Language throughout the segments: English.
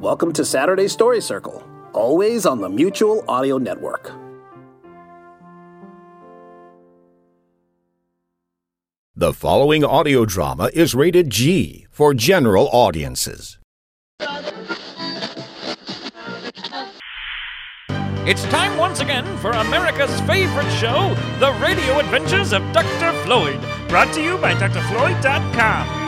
Welcome to Saturday Story Circle, always on the Mutual Audio Network. The following audio drama is rated G for general audiences. It's time once again for America's favorite show, The Radio Adventures of Dr. Floyd, brought to you by drfloyd.com.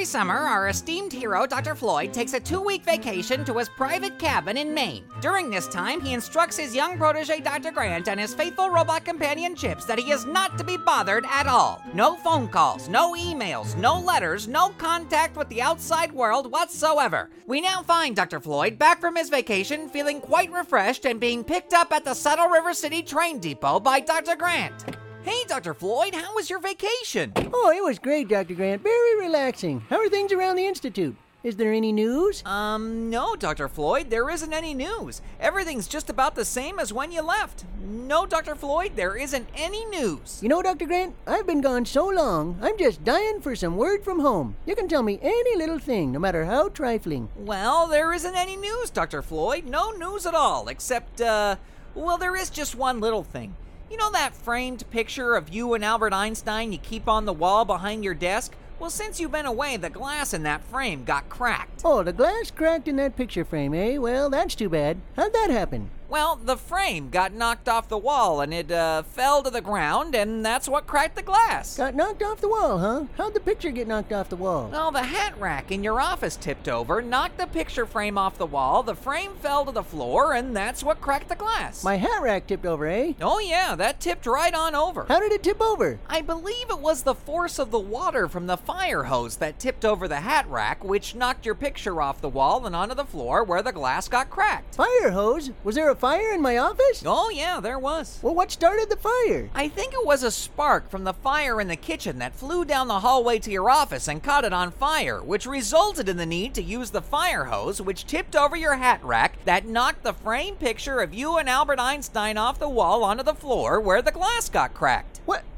Every summer, our esteemed hero, Dr. Floyd, takes a two week vacation to his private cabin in Maine. During this time, he instructs his young protege, Dr. Grant, and his faithful robot companion, Chips, that he is not to be bothered at all. No phone calls, no emails, no letters, no contact with the outside world whatsoever. We now find Dr. Floyd back from his vacation feeling quite refreshed and being picked up at the Saddle River City train depot by Dr. Grant. Hey, Dr. Floyd, how was your vacation? Oh, it was great, Dr. Grant. Very relaxing. How are things around the Institute? Is there any news? Um, no, Dr. Floyd, there isn't any news. Everything's just about the same as when you left. No, Dr. Floyd, there isn't any news. You know, Dr. Grant, I've been gone so long, I'm just dying for some word from home. You can tell me any little thing, no matter how trifling. Well, there isn't any news, Dr. Floyd. No news at all, except, uh, well, there is just one little thing. You know that framed picture of you and Albert Einstein you keep on the wall behind your desk? Well, since you've been away, the glass in that frame got cracked. Oh, the glass cracked in that picture frame, eh? Well, that's too bad. How'd that happen? Well, the frame got knocked off the wall and it uh, fell to the ground, and that's what cracked the glass. Got knocked off the wall, huh? How'd the picture get knocked off the wall? Well, the hat rack in your office tipped over, knocked the picture frame off the wall, the frame fell to the floor, and that's what cracked the glass. My hat rack tipped over, eh? Oh, yeah, that tipped right on over. How did it tip over? I believe it was the force of the water from the fire hose that tipped over the hat rack, which knocked your picture off the wall and onto the floor where the glass got cracked. Fire hose? Was there a fire in my office? Oh, yeah, there was. Well, what started the fire? I think it was a spark from the fire in the kitchen that flew down the hallway to your office and caught it on fire, which resulted in the need to use the fire hose, which tipped over your hat rack, that knocked the framed picture of you and Albert Einstein off the wall onto the floor where the glass got cracked.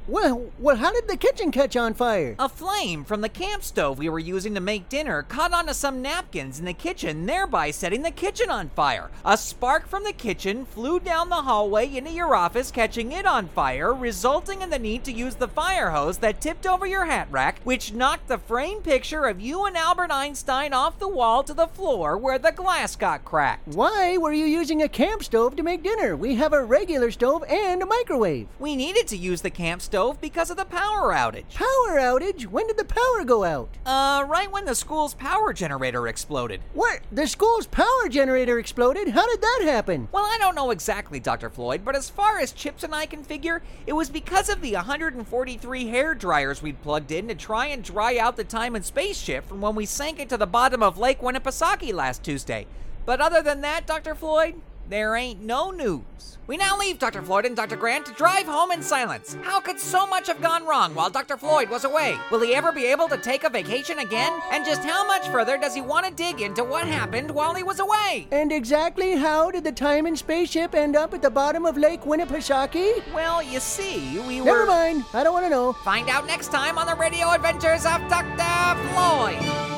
Well, well, how did the kitchen catch on fire? A flame from the camp stove we were using to make dinner caught onto some napkins in the kitchen, thereby setting the kitchen on fire. A spark from the kitchen flew down the hallway into your office, catching it on fire, resulting in the need to use the fire hose that tipped over your hat rack, which knocked the framed picture of you and Albert Einstein off the wall to the floor where the glass got cracked. Why were you using a camp stove to make dinner? We have a regular stove and a microwave. We needed to use the camp stove because of the power outage. Power outage? When did the power go out? Uh, right when the school's power generator exploded. What? The school's power generator exploded? How did that happen? Well, I don't know exactly, Dr. Floyd, but as far as Chips and I can figure, it was because of the 143 hair dryers we'd plugged in to try and dry out the time and space ship from when we sank it to the bottom of Lake Winnipesaukee last Tuesday. But other than that, Dr. Floyd, there ain't no news. We now leave Dr. Floyd and Dr. Grant to drive home in silence. How could so much have gone wrong while Dr. Floyd was away? Will he ever be able to take a vacation again? And just how much further does he want to dig into what happened while he was away? And exactly how did the time and spaceship end up at the bottom of Lake Winnipesaukee? Well, you see, we were. Never mind. I don't want to know. Find out next time on the radio adventures of Dr. Floyd.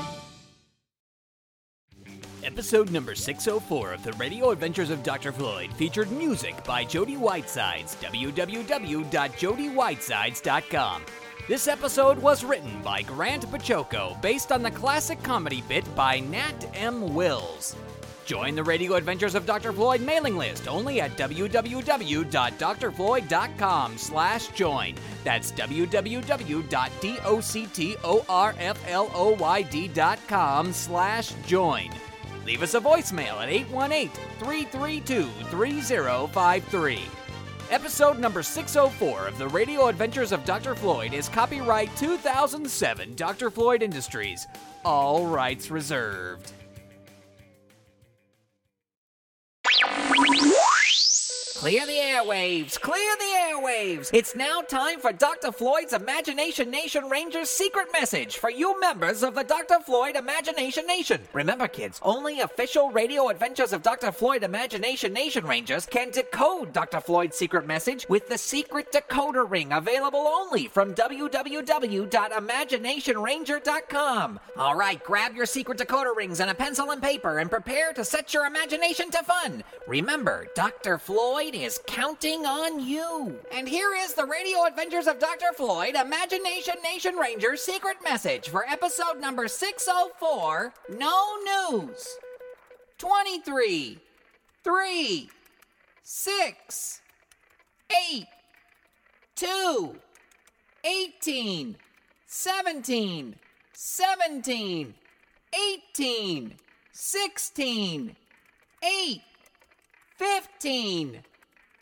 Episode number 604 of the Radio Adventures of Dr. Floyd featured music by Jody Whitesides, www.jodywhitesides.com. This episode was written by Grant Baciocco, based on the classic comedy bit by Nat M. Wills. Join the Radio Adventures of Dr. Floyd mailing list only at www.drfloyd.com slash join. That's www.doctorfloyd.com slash join. Leave us a voicemail at 818-332-3053. Episode number 604 of the Radio Adventures of Dr. Floyd is copyright 2007 Dr. Floyd Industries. All rights reserved. Clear the airwaves! Clear the airwaves. It's now time for Dr. Floyd's Imagination Nation Rangers secret message for you members of the Dr. Floyd Imagination Nation. Remember, kids, only official radio adventures of Dr. Floyd Imagination Nation Rangers can decode Dr. Floyd's secret message with the secret decoder ring available only from www.imaginationranger.com. All right, grab your secret decoder rings and a pencil and paper and prepare to set your imagination to fun. Remember, Dr. Floyd is counting on you. And here is the Radio Adventures of Dr. Floyd Imagination Nation Ranger secret message for episode number 604 No News. 23, 3, 6, 8, 2, 18, 17, 17, 18, 16, 8, 15,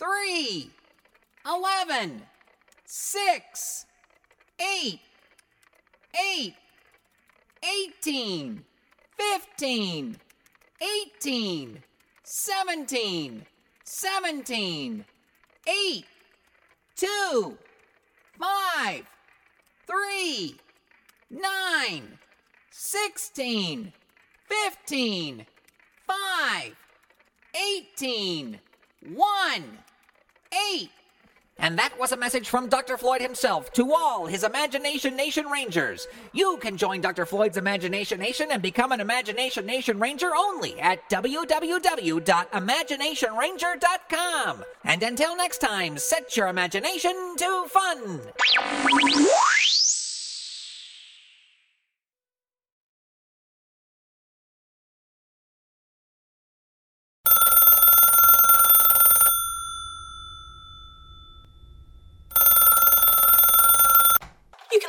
3, 11, 6, 8, 8, 18, 15, 18, 17, 17, 8, 2, 5, 3, 9, 16, 15, 5, 18, 1, 8. And that was a message from Dr. Floyd himself to all his Imagination Nation Rangers. You can join Dr. Floyd's Imagination Nation and become an Imagination Nation Ranger only at www.imaginationranger.com. And until next time, set your imagination to fun. You can